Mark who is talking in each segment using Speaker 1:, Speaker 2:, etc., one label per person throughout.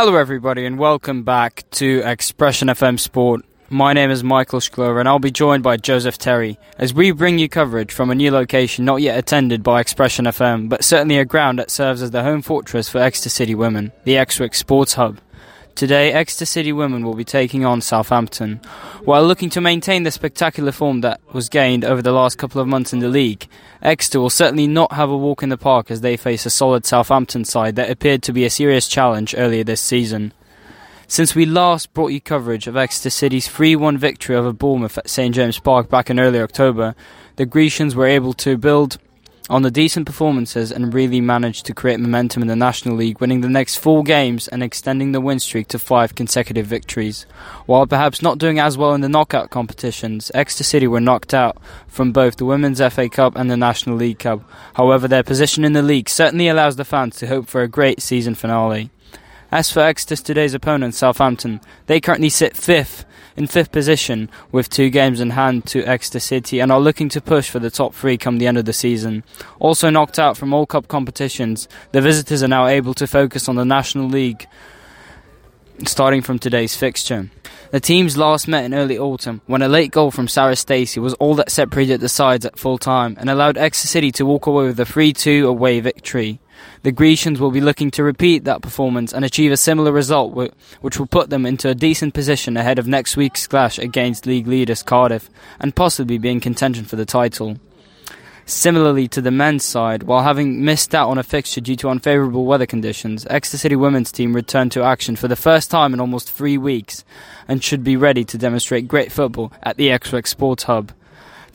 Speaker 1: Hello, everybody, and welcome back to XpressionFM Sport. My name is Michael Shklover, and I'll be joined by Joseph Terry as we bring you coverage from a new location not yet attended by XpressionFM, but certainly a ground that serves as the home fortress for Exeter City women, the Exwick Sports Hub. Today, Exeter City women will be taking on Southampton. While looking to maintain the spectacular form that was gained over the last couple of months in the league, Exeter will certainly not have a walk in the park as they face a solid Southampton side that appeared to be a serious challenge earlier this season. Since we last brought you coverage of Exeter City's 3 1 victory over Bournemouth at St James Park back in early October, the Grecians were able to build on the decent performances and really managed to create momentum in the National League, winning the next four games and extending the win streak to five consecutive victories. While perhaps not doing as well in the knockout competitions, Exeter City were knocked out from both the Women's FA Cup and the National League Cup. However, their position in the league certainly allows the fans to hope for a great season finale. As for Exeter's today's opponent, Southampton, they currently sit fifth in fifth position with two games in hand to Exeter City and are looking to push for the top three come the end of the season. Also knocked out from all cup competitions, the visitors are now able to focus on the National League starting from today's fixture. The teams last met in early autumn when a late goal from Sarah Stacey was all that separated the sides at full time and allowed Exeter City to walk away with a 3 2 away victory. The Grecians will be looking to repeat that performance and achieve a similar result, which will put them into a decent position ahead of next week's clash against league leaders Cardiff and possibly be in contention for the title. Similarly to the men's side, while having missed out on a fixture due to unfavourable weather conditions, Exeter City women's team returned to action for the first time in almost three weeks and should be ready to demonstrate great football at the Exwick Sports Hub.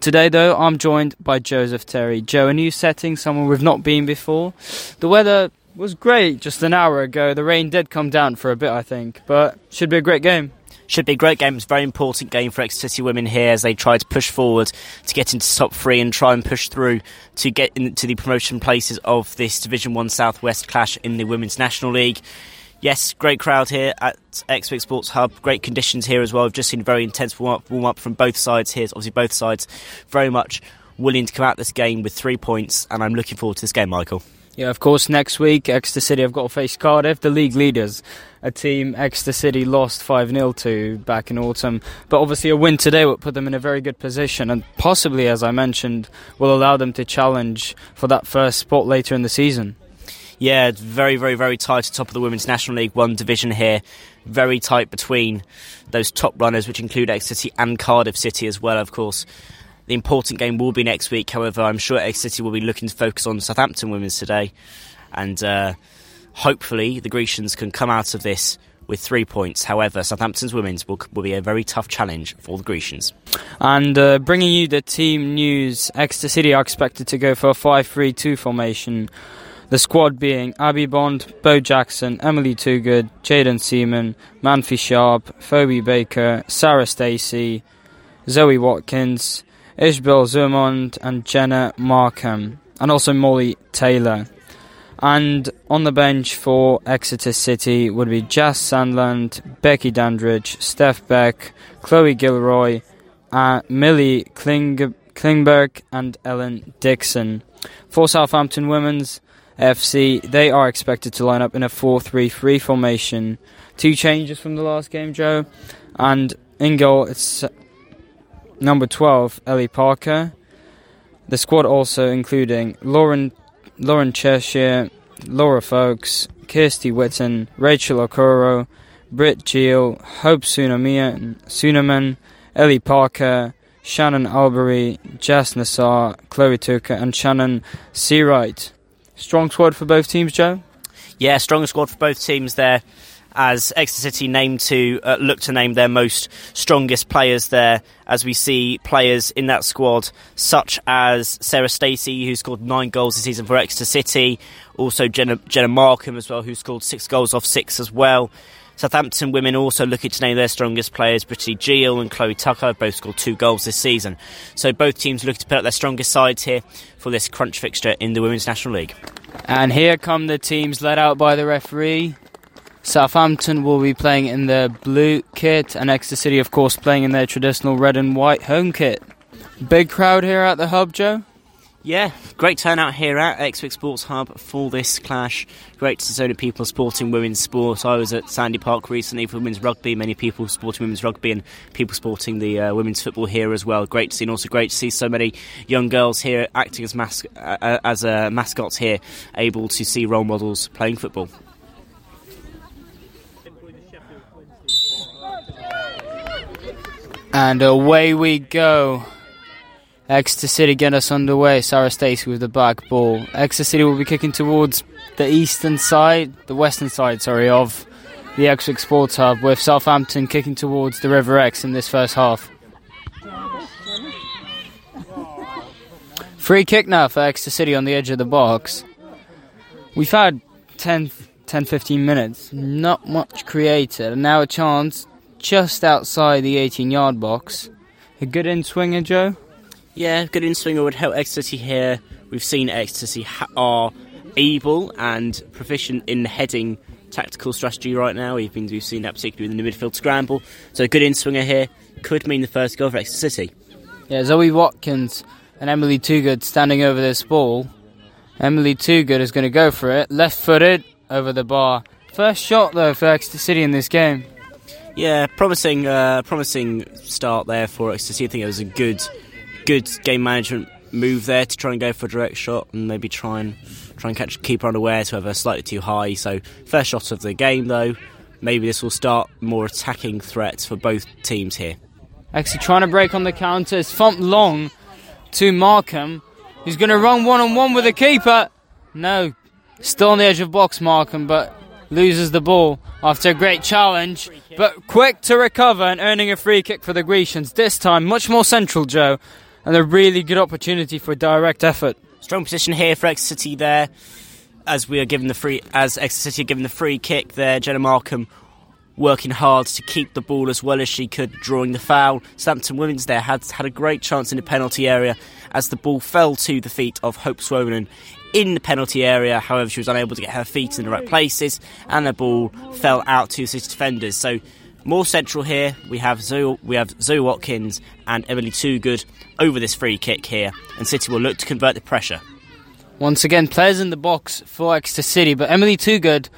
Speaker 1: Today, though, I'm joined by Joseph Terry. Joe, a new setting, somewhere we've not been before. The weather was great just an hour ago. The rain did come down for a bit, I think, but should be a great game
Speaker 2: should be a great game. It's a very important game for Exeter City women here as they try to push forward to get into top three and try and push through to get into the promotion places of this Division One Southwest clash in the Women's National League. Yes, great crowd here at Exwick Sports Hub. Great conditions here as well. I've just seen very intense warm up, warm up from both sides here. Obviously, both sides very much willing to come out this game with three points, and I'm looking forward to this game, Michael.
Speaker 1: Yeah, of course, next week, Exeter City have got to face Cardiff, the league leaders. A team Exeter City lost 5 0 to back in autumn. But obviously, a win today would put them in a very good position and possibly, as I mentioned, will allow them to challenge for that first spot later in the season.
Speaker 2: Yeah, very, very, very tight at top of the Women's National League One division here. Very tight between those top runners, which include Exeter City and Cardiff City as well, of course. The important game will be next week. However, I'm sure Exeter City will be looking to focus on Southampton women's today, and uh, hopefully the Grecians can come out of this with three points. However, Southampton's women's will, will be a very tough challenge for the Grecians.
Speaker 1: And uh, bringing you the team news, Exeter City are expected to go for a 5 3 2 formation. The squad being Abby Bond, Bo Jackson, Emily Toogood, Jaden Seaman, Manfi Sharp, Phoebe Baker, Sarah Stacey, Zoe Watkins, Ishbel Zumond and Jenna Markham, and also Molly Taylor. And on the bench for Exeter City would be Jess Sandland, Becky Dandridge, Steph Beck, Chloe Gilroy, uh, Millie Kling- Klingberg, and Ellen Dixon. For Southampton Women's FC, they are expected to line up in a 4 3 3 formation. Two changes from the last game, Joe. And in goal, it's Number 12, Ellie Parker. The squad also including Lauren, Lauren Cheshire, Laura Folks, Kirsty Witten, Rachel Okoro, Britt Geel, Hope Sunaman, Ellie Parker, Shannon Albury, Jess Nassar, Chloe Tucker, and Shannon Seawright. Strong squad for both teams, Joe?
Speaker 2: Yeah, strong squad for both teams there as Exeter City named to uh, look to name their most strongest players there, as we see players in that squad such as Sarah Stacey, who scored nine goals this season for Exeter City, also Jenna, Jenna Markham as well, who scored six goals off six as well. Southampton women also looking to name their strongest players. Brittany Geel and Chloe Tucker both scored two goals this season. So both teams looking to put up their strongest sides here for this crunch fixture in the Women's National League.
Speaker 1: And here come the teams led out by the referee. Southampton will be playing in their blue kit, and Exeter City, of course, playing in their traditional red and white home kit. Big crowd here at the hub, Joe?
Speaker 2: Yeah, great turnout here at Exwick Sports Hub for this clash. Great to see so many people supporting women's sport. I was at Sandy Park recently for women's rugby. Many people supporting women's rugby and people supporting the uh, women's football here as well. Great to see, and also great to see so many young girls here acting as mas- uh, as uh, mascots here, able to see role models playing football.
Speaker 1: And away we go. Exeter City get us underway. Sarah Stacey with the back ball. Exeter City will be kicking towards the eastern side, the western side, sorry, of the Exwick Sports Hub, with Southampton kicking towards the River Exe in this first half. Free kick now for Exeter City on the edge of the box. We've had 10, 10 15 minutes, not much created, and now a chance just outside the 18 yard box. A good in swinger, Joe?
Speaker 2: Yeah, good in swinger would help Exeter here. We've seen Exeter are able and proficient in heading tactical strategy right now. We've been we've seen that particularly in the midfield scramble. So a good in swinger here could mean the first goal for Exeter City.
Speaker 1: Yeah, Zoe Watkins and Emily Toogood standing over this ball. Emily Toogood is going to go for it, left footed over the bar. First shot though for Exeter City in this game.
Speaker 2: Yeah, promising, uh, promising start there for Exeter City. I think it was a good good game management move there to try and go for a direct shot and maybe try and try and catch keeper unaware to have a slightly too high. So first shot of the game though, maybe this will start more attacking threats for both teams here.
Speaker 1: Actually trying to break on the counter. It's thumped long to Markham. He's going to run one on one with the keeper. No, still on the edge of box Markham, but loses the ball after a great challenge. But quick to recover and earning a free kick for the Grecians. This time much more central, Joe and a really good opportunity for a direct effort.
Speaker 2: Strong position here for Exeter City there, as we are given the free as Exeter City are given the free kick there. Jenna Markham working hard to keep the ball as well as she could, drawing the foul. Southampton Women's there had had a great chance in the penalty area as the ball fell to the feet of Hope Swonen in the penalty area. However, she was unable to get her feet in the right places, and the ball fell out to City defenders. So more central here, we have Zoe, we have Zoe Watkins and Emily Toogood over this free kick here, and City will look to convert the pressure.
Speaker 1: Once again, players in the box for Exeter City, but Emily Toogood,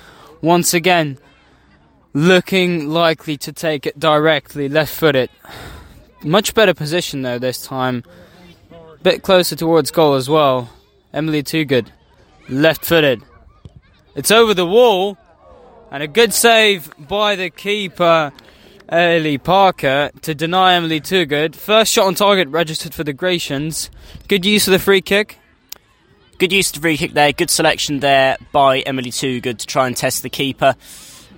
Speaker 1: once again, looking likely to take it directly, left footed. Much better position though this time. Bit closer towards goal as well. Emily Toogood, left footed. It's over the wall. And a good save by the keeper, Ellie Parker, to deny Emily Toogood. First shot on target registered for the Grecians. Good use of the free kick.
Speaker 2: Good use of the free kick there. Good selection there by Emily Toogood to try and test the keeper.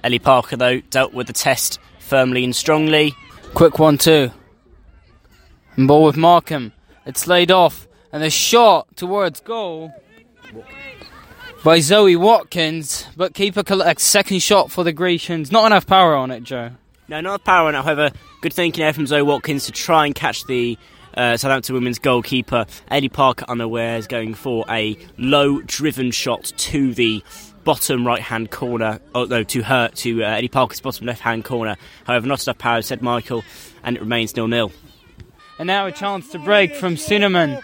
Speaker 2: Ellie Parker, though, dealt with the test firmly and strongly.
Speaker 1: Quick one, too. And ball with Markham. It's laid off. And the shot towards goal by Zoe Watkins, but keeper collects second shot for the Grecians. Not enough power on it, Joe.
Speaker 2: No, not enough power on it. However, good thinking there from Zoe Watkins to try and catch the uh, Southampton women's goalkeeper. Ellie Parker unawares going for a low driven shot to the bottom right hand corner. Oh no, to her to uh, Ellie Parker's bottom left hand corner. However, not enough power, said Michael, and it remains nil nil.
Speaker 1: And now a chance to break from Cinnamon.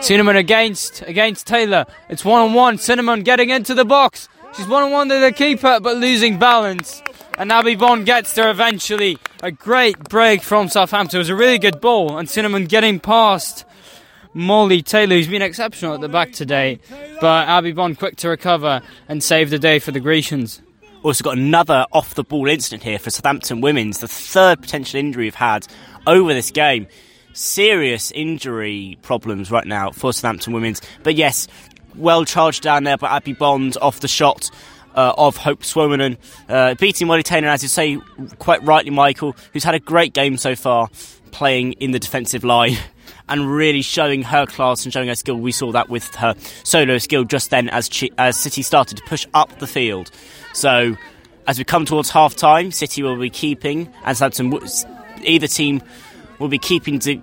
Speaker 1: Cinnamon against against Taylor. It's one on one. Cinnamon getting into the box. She's one on one to the keeper, but losing balance. And Abby Bond gets there eventually. A great break from Southampton. It was a really good ball, and Cinnamon getting past Molly Taylor, who's been exceptional at the back today. But Abby Bond quick to recover and save the day for the Grecians.
Speaker 2: Also got another off the ball incident here for Southampton women's, the third potential injury we've had over this game serious injury problems right now for Southampton Women's. But yes, well charged down there by Abby Bond off the shot. Uh, of Hope Swomanen, uh, beating Molly Taylor, as you say quite rightly, Michael, who's had a great game so far, playing in the defensive line and really showing her class and showing her skill. We saw that with her solo skill just then as, as City started to push up the field. So, as we come towards half time, City will be keeping, and Southampton, either team will be keeping to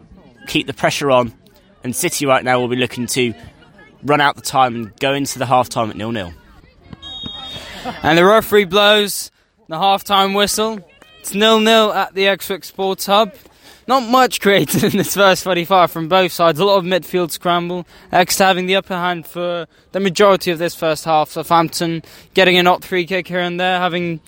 Speaker 2: keep the pressure on, and City right now will be looking to run out the time and go into the half time at nil nil.
Speaker 1: And the referee blows the half time whistle. It's nil nil at the Exwick Sports Hub. not much created in this first 45 from both sides. A lot of midfield scramble. Exeter having the upper hand for the majority of this first half. Southampton getting an odd free kick here and there, having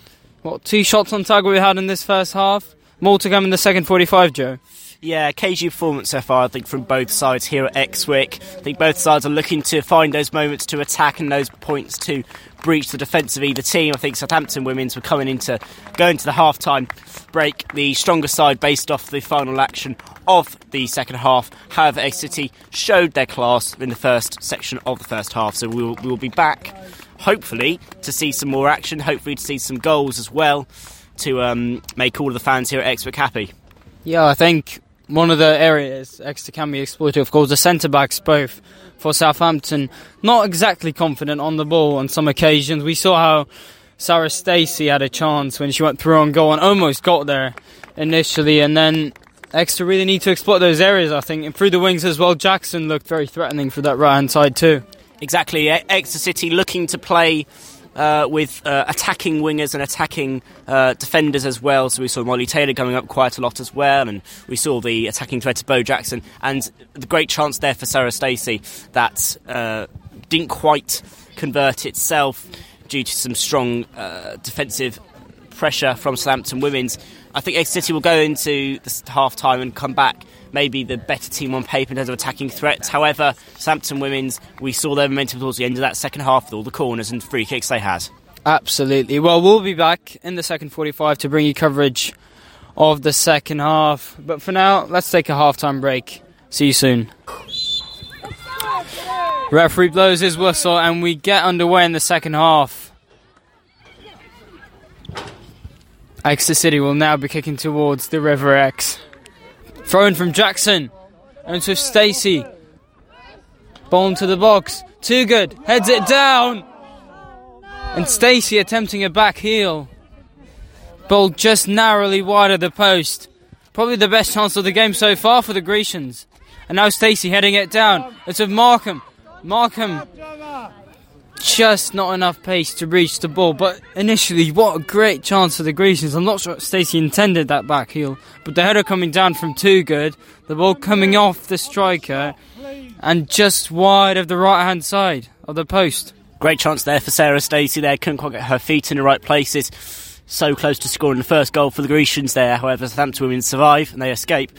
Speaker 1: what two shots on target we had in this first half. More to come in the second 45, Joe.
Speaker 2: Yeah, cagey performance so far, I think, from both sides here at Exwick. I think both sides are looking to find those moments to attack and those points to breach the defence of either team. I think Southampton women's were coming into going to the half time break, the stronger side based off the final action of the second half. However, Exeter City showed their class in the first section of the first half, so we'll, we'll be back hopefully to see some more action, hopefully to see some goals as well to um, make all of the fans here at Exwick happy.
Speaker 1: Yeah, I think one of the areas Exeter can be exploited, of course, the centre backs both for Southampton. Not exactly confident on the ball on some occasions. We saw how Sarah Stacey had a chance when she went through on goal and almost got there initially, and then Exeter really need to exploit those areas, I think. And through the wings as well, Jackson looked very threatening for that right hand side too.
Speaker 2: Exactly, Exeter City looking to play uh, with uh, attacking wingers and attacking uh, defenders as well. So we saw Molly Taylor coming up quite a lot as well, and we saw the attacking threat of Bo Jackson, and the great chance there for Sarah Stacey that uh, didn't quite convert itself due to some strong uh, defensive pressure from Southampton Women's. I think Exeter City will go into the half time and come back maybe the better team on paper in terms of attacking threats. However, Southampton women's, we saw their momentum towards the end of that second half with all the corners and free kicks they had.
Speaker 1: Absolutely. Well, we'll be back in the second 45 to bring you coverage of the second half. But for now, let's take a half-time break. See you soon. Referee blows his whistle and we get underway in the second half. Exeter City will now be kicking towards the River Exe. Thrown from Jackson. Into Stacey. Ball into the box. Toogood. Heads it down. And Stacey attempting a back heel. Ball just narrowly wide of the post. Probably the best chance of the game so far for the Grecians. And now Stacey heading it down. It's of Markham. Markham just not enough pace to reach the ball. But initially, what a great chance for the Grecians. I'm not sure Stacey intended that back heel, but the header coming down from Toogood, the ball coming off the striker, and just wide of the right hand side of the post.
Speaker 2: Great chance there for Sarah Stacey there, couldn't quite get her feet in the right places. So close to scoring the first goal for the Grecians there. However, Southampton women survive and they escape.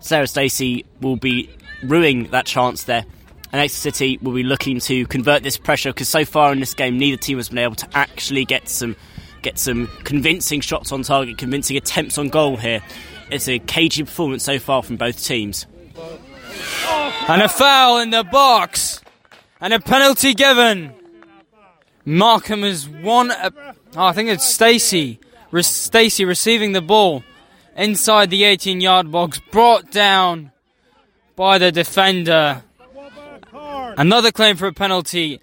Speaker 2: Sarah Stacey will be ruining that chance there and Exeter City will be looking to convert this pressure because so far in this game, neither team has been able to actually get some get some convincing shots on target, convincing attempts on goal here. It's a cagey performance so far from both teams.
Speaker 1: And a foul in the box, and a penalty given. Markham won. A, oh, I think it's Stacey. Re- Stacey receiving the ball inside the 18-yard box, brought down by the defender. Another claim for a penalty,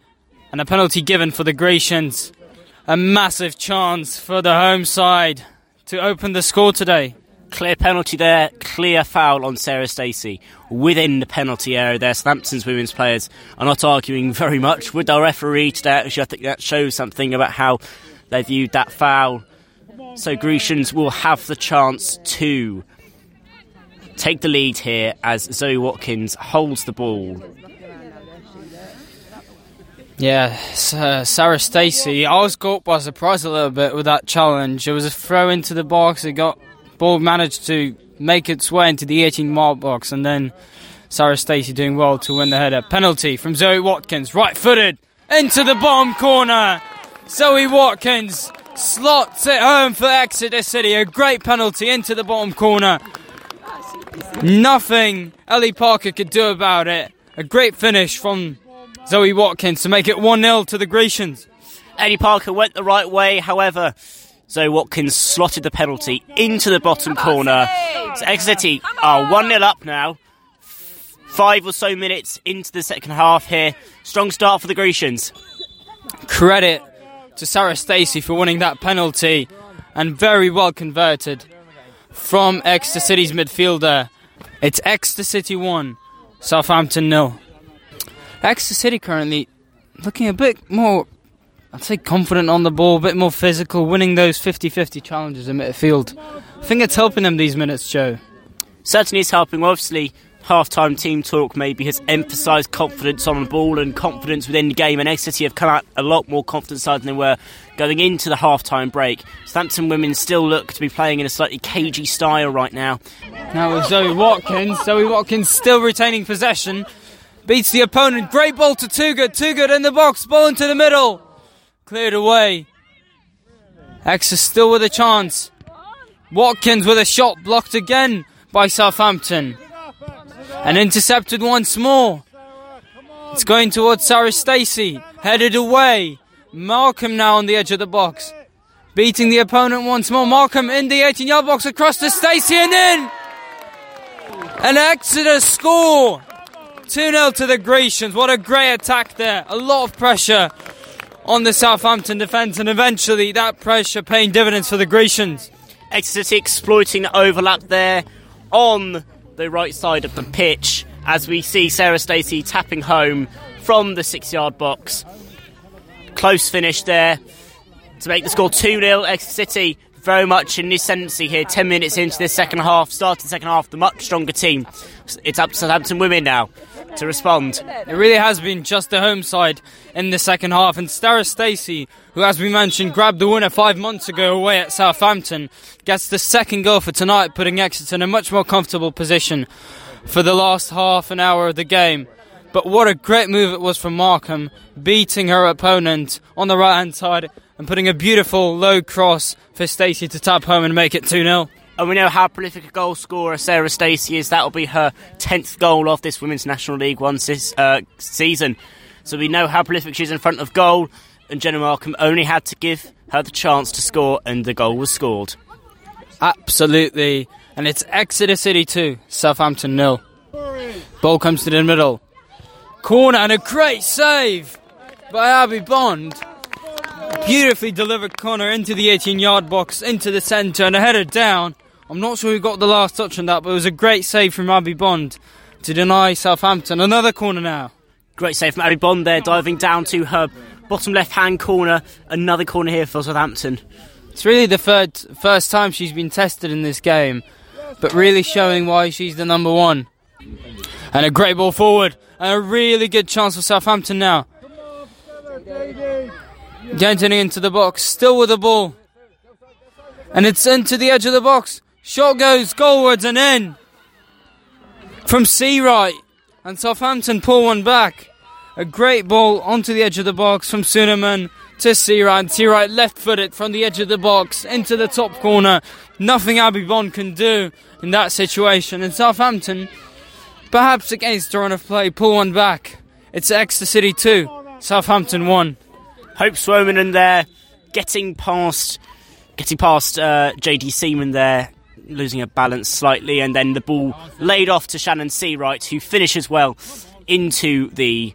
Speaker 1: and a penalty given for the Grecians. A massive chance for the home side to open the score today.
Speaker 2: Clear penalty there, clear foul on Sarah Stacey within the penalty area there. Southampton's women's players are not arguing very much with our referee today. Actually, I think that shows something about how they viewed that foul. So Grecians will have the chance to take the lead here as Zoe Watkins holds the ball
Speaker 1: yeah, uh, Sarah Stacey. I was caught by surprise a little bit with that challenge. It was a throw into the box. It got ball managed to make its way into the 18 mark box, and then Sarah Stacey doing well to win the header. Penalty from Zoe Watkins, right footed into the bottom corner. Zoe Watkins slots it home for Exeter City. A great penalty into the bottom corner. Nothing Ellie Parker could do about it. A great finish from Zoe Watkins to make it 1 0 to the Grecians.
Speaker 2: Ellie Parker went the right way, however, Zoe Watkins slotted the penalty into the bottom corner. So Exeter City are 1 0 up now. Five or so minutes into the second half here. Strong start for the Grecians.
Speaker 1: Credit to Sarah Stacey for winning that penalty and very well converted from Exeter City's midfielder. It's Exeter City 1, Southampton 0. Exeter City currently looking a bit more, I'd say, confident on the ball, a bit more physical, winning those 50 50 challenges in midfield. I think it's helping them these minutes, Joe.
Speaker 2: certainly is helping. Obviously, half-time team talk maybe has emphasised confidence on the ball and confidence within the game, and Exeter City have come out a lot more confident side than they were going into the half-time break. Southampton women still look to be playing in a slightly cagey style right now.
Speaker 1: Now with Zoe Watkins, Zoe Watkins still retaining possession, beats the opponent. Great ball to Toogood in the box, ball into the middle, cleared away. Exeter still with a chance. Watkins with a shot blocked again by Southampton and intercepted once more. It's going towards Sarah Stacey, headed away. Markham now on the edge of the box, beating the opponent once more. Markham in the 18 yard box across to Stacey and in! An Exeter score! 2 0 to the Grecians. What a great attack there. A lot of pressure on the Southampton defence, and eventually that pressure paying dividends for the Grecians.
Speaker 2: Exeter exploiting the overlap there on the right side of the pitch as we see Sarah Stacey tapping home from the six yard box. Close finish there to make the score 2 0. Exeter City very much in the ascendancy here. 10 minutes into this second half, starting second half, the much stronger team. It's up to Southampton women now to respond.
Speaker 1: It really has been just the home side in the second half. And Sarah Stacey, who, as we mentioned, grabbed the winner five months ago away at Southampton, gets the second goal for tonight, putting Exeter in a much more comfortable position for the last half an hour of the game. But what a great move it was from Markham, beating her opponent on the right hand side and putting a beautiful low cross for Stacey to tap home and make it 2 0.
Speaker 2: And we know how prolific a goal scorer Sarah Stacey is. That'll be her 10th goal of this Women's National League One uh, season. So we know how prolific she is in front of goal. And Jenna Markham only had to give her the chance to score, and the goal was scored.
Speaker 1: Absolutely. And it's Exeter City 2, Southampton nil. Ball comes to the middle. Corner and a great save by Abby Bond. Beautifully delivered corner into the 18 yard box, into the centre, and a header down. I'm not sure who got the last touch on that, but it was a great save from Abby Bond to deny Southampton. Another corner now.
Speaker 2: Great save from Abby Bond there, diving down to her bottom left hand corner. Another corner here for Southampton.
Speaker 1: It's really the third, first time she's been tested in this game, but really showing why she's the number one. And a great ball forward, and a really good chance for Southampton now. Getting into the box, still with the ball. And it's into the edge of the box. Shot goes goalwards and in from Seawright. And Southampton pull one back. A great ball onto the edge of the box from Sunaman to Seawright. Seawright left footed from the edge of the box into the top corner. Nothing Abby Bond can do in that situation. And Southampton, perhaps against the run of play, pull one back. It's Exeter City 2, Southampton 1.
Speaker 2: Hope Swoman in there, getting past, getting past uh, JD Seaman there, losing a balance slightly, and then the ball laid off to Shannon Seawright, who finishes well into the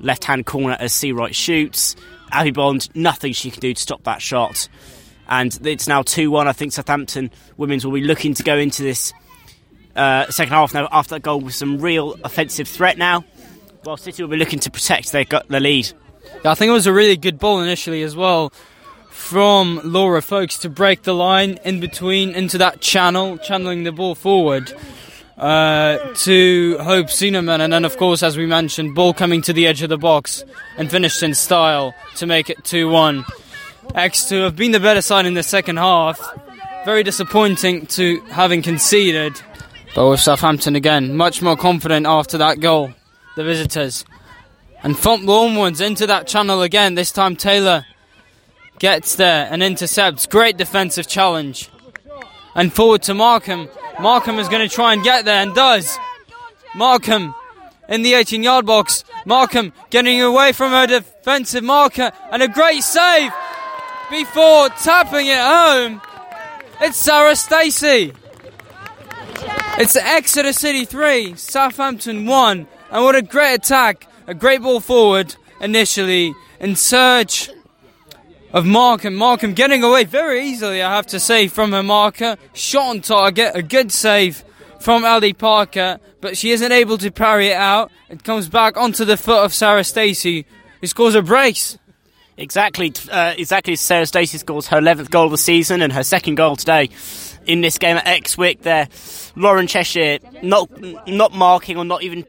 Speaker 2: left hand corner as Seawright shoots. Abby Bond, nothing she can do to stop that shot. And it's now 2 1. I think Southampton women's will be looking to go into this uh, second half now after that goal with some real offensive threat now. While City will be looking to protect their, their lead.
Speaker 1: Yeah, I think it was a really good ball initially as well from Laura Folks to break the line in between into that channel, channeling the ball forward uh, to Hope Cinnamon. And then, of course, as we mentioned, ball coming to the edge of the box and finished in style to make it 2 1. Exeter have been the better side in the second half. Very disappointing to having conceded. But with Southampton again, much more confident after that goal, the visitors. And Font onwards into that channel again, this time Taylor gets there and intercepts. Great defensive challenge. And forward to Markham. Markham is going to try and get there and does. Markham in the 18 yard box. Markham getting away from her defensive marker and a great save before tapping it home. It's Sarah Stacey. It's Exeter City 3, Southampton 1. And what a great attack. A great ball forward initially in search of Markham. Markham getting away very easily, I have to say, from her marker. Shot on target, a good save from Ellie Parker, but she isn't able to parry it out. It comes back onto the foot of Sarah Stacey, who scores a brace.
Speaker 2: Exactly, uh, exactly. Sarah Stacey scores her 11th goal of the season and her second goal today. in this game at Exwick. There, Lauren Cheshire not not marking or not even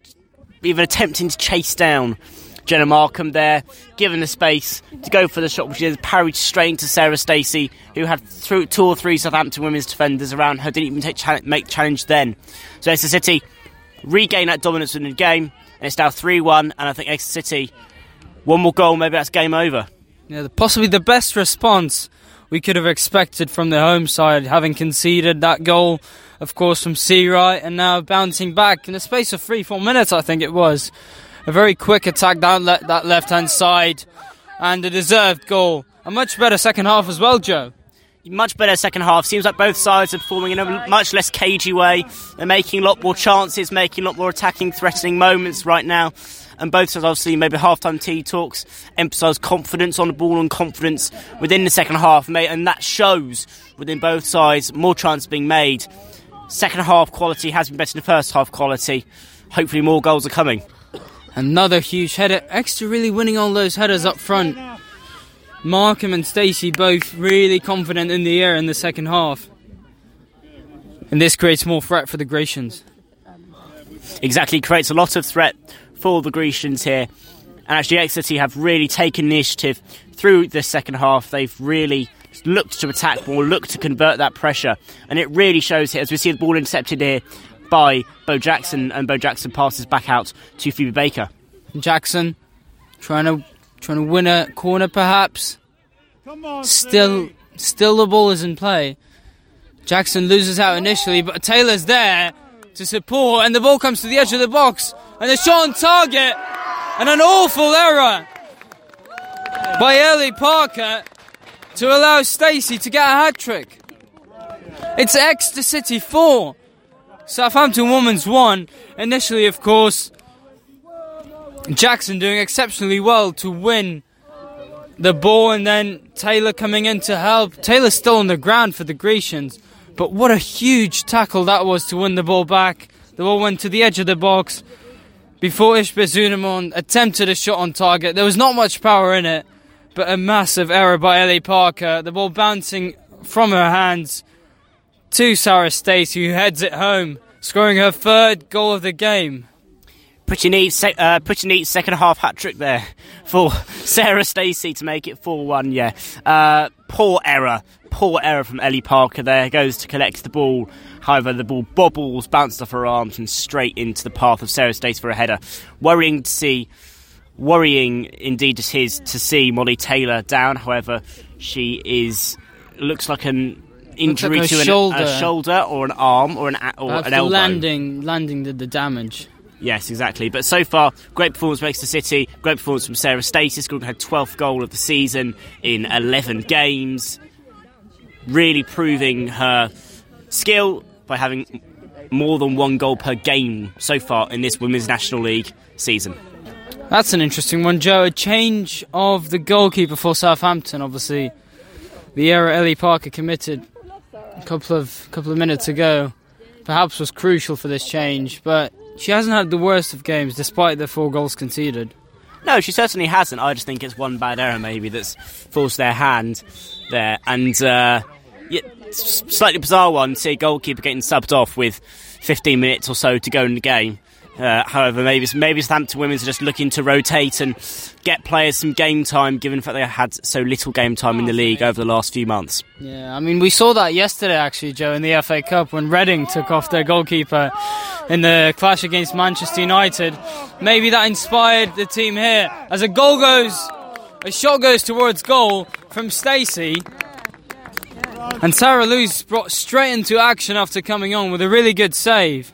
Speaker 2: even attempting to chase down Jenna Markham there, given the space to go for the shot, which is parried straight into Sarah Stacey, who had th- two or three Southampton women's defenders around her, didn't even take make challenge then. So Exeter City regain that dominance in the game, and it's now 3 1, and I think Exeter City, one more goal, maybe that's game over.
Speaker 1: Yeah, possibly the best response we could have expected from the home side, having conceded that goal, of course, from Seawright, and now bouncing back in the space of three, four minutes, I think it was a very quick attack down le- that left hand side and a deserved goal. A much better second half as well, Joe.
Speaker 2: Much better second half. Seems like both sides are performing in a much less cagey way. They're making a lot more chances, making a lot more attacking, threatening moments right now. And both sides, obviously, maybe half-time tea talks emphasise confidence on the ball and confidence within the second half, and that shows within both sides. More chances being made. Second half quality has been better than the first half quality. Hopefully, more goals are coming.
Speaker 1: Another huge header. Exeter really winning all those headers up front. Markham and Stacey both really confident in the air in the second half. And this creates more threat for the Grecians.
Speaker 2: Exactly, creates a lot of threat for the Grecians here. And actually, Exeter have really taken initiative through the second half. They've really looked to attack more, looked to convert that pressure. And it really shows here as we see the ball intercepted here by Bo Jackson, and Bo Jackson passes back out to Phoebe Baker.
Speaker 1: Jackson trying to trying to win a corner, perhaps. On, still, still the ball is in play. Jackson loses out initially, but Taylor's there to support, and the ball comes to the edge of the box, and a shot on target, and an awful error by Ellie Parker to allow Stacey to get a hat trick. It's Exeter City 4, Southampton Women's won. Initially, of course, Jackson doing exceptionally well to win the ball, and then Taylor coming in to help. Taylor's still on the ground for the Grecians, but what a huge tackle that was to win the ball back. The ball went to the edge of the box before Ishbia Zunamon attempted a shot on target. There was not much power in it, but a massive error by Ellie Parker. The ball bouncing from her hands to Sarah Stacey, who heads it home, scoring her third goal of the game.
Speaker 2: Pretty neat, se- uh, pretty neat second half hat trick there for Sarah Stacey to make it 4 1. Yeah. Uh, poor error. Poor error from Ellie Parker there. Goes to collect the ball. However, the ball bobbles, bounced off her arms, and straight into the path of Sarah Stacey for a header. Worrying to see. Worrying indeed it is to see Molly Taylor down. However, she is looks like an injury
Speaker 1: like
Speaker 2: to an,
Speaker 1: shoulder.
Speaker 2: a shoulder or an arm or an or
Speaker 1: Perhaps
Speaker 2: an elbow.
Speaker 1: landing, landing did the damage.
Speaker 2: Yes, exactly. But so far, great performance from Exeter City. Great performance from Sarah Stacey, scoring her 12th goal of the season in 11 games. Really proving her skill by having more than one goal per game so far in this Women's National League season.
Speaker 1: That's an interesting one, Joe. A change of the goalkeeper for Southampton, obviously. The error Ellie Parker committed a couple of couple of minutes ago perhaps was crucial for this change, but she hasn't had the worst of games despite the four goals conceded.
Speaker 2: No, she certainly hasn't. I just think it's one bad error maybe that's forced their hand there. And uh, yeah, slightly bizarre one, see goalkeeper getting subbed off with 15 minutes or so to go in the game. Uh, however, maybe maybe Southampton Women's are just looking to rotate and get players some game time, given the fact they had so little game time in the league over the last few months.
Speaker 1: Yeah, I mean, we saw that yesterday, actually, Joe, in the FA Cup when Reading took off their goalkeeper in the clash against Manchester United. Maybe that inspired the team here. As a goal goes, a shot goes towards goal from Stacey. And Sarah Lewis brought straight into action after coming on with a really good save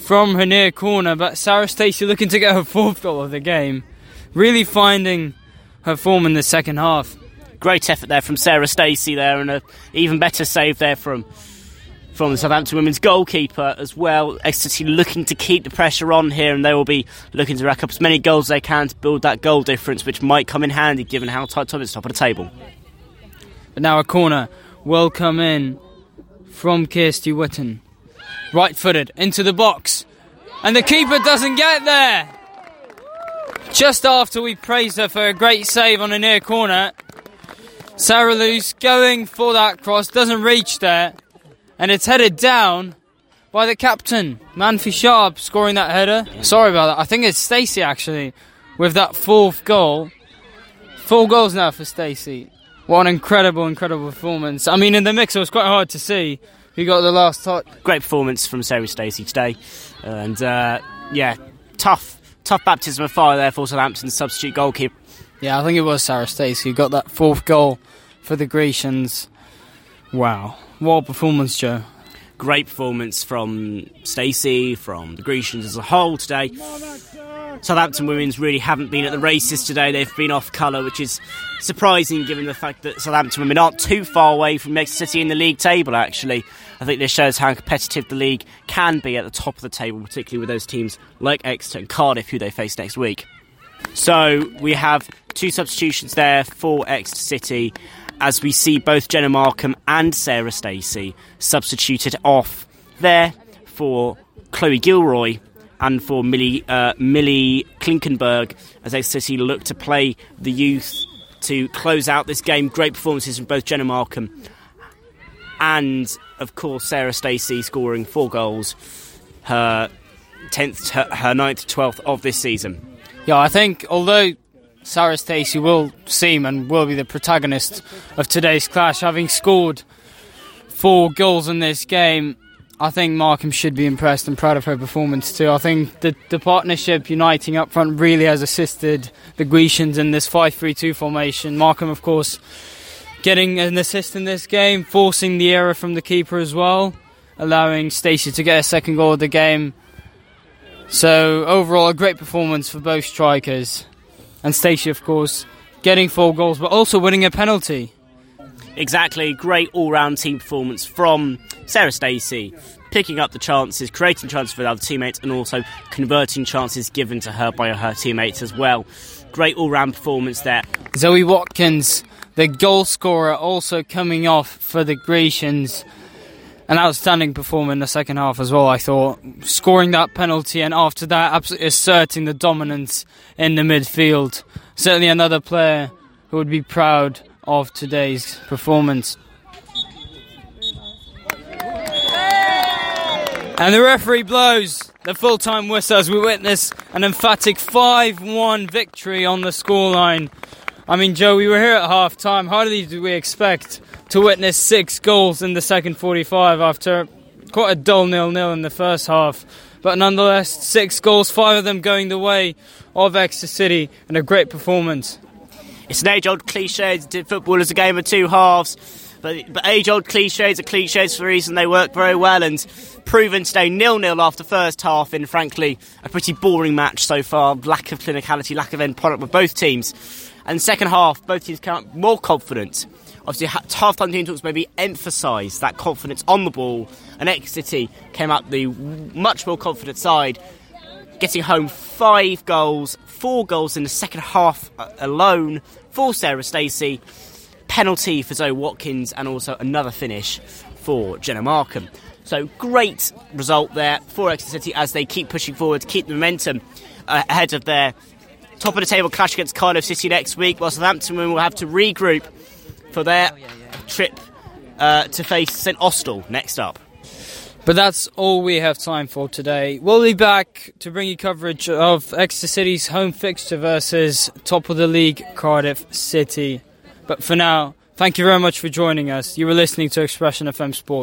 Speaker 1: from her near corner, but Sarah Stacey looking to get her fourth goal of the game, really finding her form in the second half.
Speaker 2: Great effort there from Sarah Stacey there, and an even better save there from from the Southampton women's goalkeeper as well. Exeter looking to keep the pressure on here, and they will be looking to rack up as many goals as they can to build that goal difference, which might come in handy given how tight top is top of the table.
Speaker 1: But now a corner will come in from Kirsty Witten right footed into the box. And the keeper doesn't get there. Just after we praised her for a great save on a near corner, Sarah Luce going for that cross, doesn't reach there. and it's headed down by the captain, Manfi Sharp, scoring that header. Sorry about that. I think it's Stacey actually with that fourth goal. Four goals now for Stacey. What an incredible, incredible performance. I mean, in the mix, it was quite hard to see who got the last touch.
Speaker 2: Great performance from Sarah Stacey today, and uh, yeah, tough, tough baptism of fire there for Southampton's substitute goalkeeper.
Speaker 1: Yeah, I think it was Sarah Stacey who got that fourth goal for the Grecians. Wow, what a performance, Joe!
Speaker 2: Great performance from Stacey, from the Grecians as a whole today. Southampton women's really haven't been at the races today. They've been off colour, which is surprising given the fact that Southampton women aren't too far away from Exeter City in the league table, actually. I think this shows how competitive the league can be at the top of the table, particularly with those teams like Exeter and Cardiff, who they face next week. So we have two substitutions there for Exeter City as we see both Jenna Markham and Sarah Stacey substituted off there for Chloe Gilroy and for Millie, uh, Millie Klinkenberg as Exeter City look to play the youth to close out this game. Great performances from both Jenna Markham and, of course, Sarah Stacey scoring four goals, her 10th, her, her 9th, 12th of this season.
Speaker 1: Yeah, I think although Sarah Stacey will seem and will be the protagonist of today's clash, having scored four goals in this game, I think Markham should be impressed and proud of her performance too. I think the, the partnership uniting up front really has assisted the Grecians in this 5 3 2 formation. Markham, of course, getting an assist in this game, forcing the error from the keeper as well, allowing Stacey to get a second goal of the game. So, overall, a great performance for both strikers. And Stacey, of course, getting four goals, but also winning a penalty.
Speaker 2: Exactly, great all-round team performance from Sarah Stacey, picking up the chances, creating chances for other teammates, and also converting chances given to her by her teammates as well. Great all-round performance there.
Speaker 1: Zoe Watkins, the goal scorer, also coming off for the Grecians. An outstanding performance in the second half as well, I thought. Scoring that penalty and after that, absolutely asserting the dominance in the midfield. Certainly another player who would be proud of today's performance. And the referee blows the full time whistle as we witness an emphatic 5 1 victory on the scoreline. I mean, Joe, we were here at half time. Hardly did we expect to witness six goals in the second 45 after quite a dull nil nil in the first half. But nonetheless, six goals, five of them going the way of Exeter City, and a great performance.
Speaker 2: It's an age-old cliche. Football is a game of two halves. But, but age-old cliches are cliches for a reason. They work very well and proven today nil-nil after first half in, frankly, a pretty boring match so far. Lack of clinicality, lack of end product with both teams. And second half, both teams came out more confident. Obviously, half-time team talks maybe emphasise that confidence on the ball. And Exeter City came out the much more confident side, getting home five goals, four goals in the second half uh, alone for Sarah Stacey penalty for Zoe Watkins, and also another finish for Jenna Markham. So great result there for Exeter City as they keep pushing forward, keep the momentum uh, ahead of their top of the table clash against Cardiff City next week. While Southampton will have to regroup for their trip uh, to face St Austell next up.
Speaker 1: But that's all we have time for today. We'll be back to bring you coverage of Exeter City's home fixture versus top of the league Cardiff City. But for now, thank you very much for joining us. You were listening to XpressionFM Sport.